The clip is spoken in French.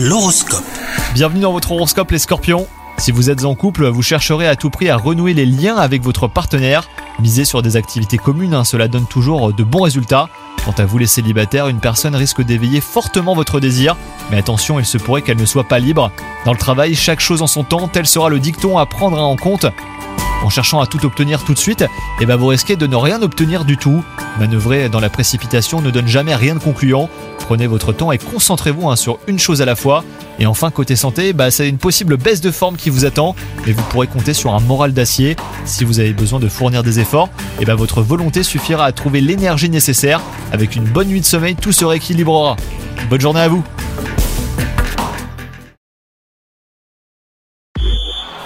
L'horoscope. Bienvenue dans votre horoscope les scorpions. Si vous êtes en couple, vous chercherez à tout prix à renouer les liens avec votre partenaire. Misez sur des activités communes, hein, cela donne toujours de bons résultats. Quant à vous les célibataires, une personne risque d'éveiller fortement votre désir, mais attention, il se pourrait qu'elle ne soit pas libre. Dans le travail, chaque chose en son temps, tel sera le dicton à prendre en compte. En cherchant à tout obtenir tout de suite, eh ben vous risquez de ne rien obtenir du tout. Manœuvrer dans la précipitation ne donne jamais rien de concluant. Prenez votre temps et concentrez-vous hein, sur une chose à la fois. Et enfin, côté santé, bah, c'est une possible baisse de forme qui vous attend, mais vous pourrez compter sur un moral d'acier. Si vous avez besoin de fournir des efforts, eh ben, votre volonté suffira à trouver l'énergie nécessaire. Avec une bonne nuit de sommeil, tout se rééquilibrera. Bonne journée à vous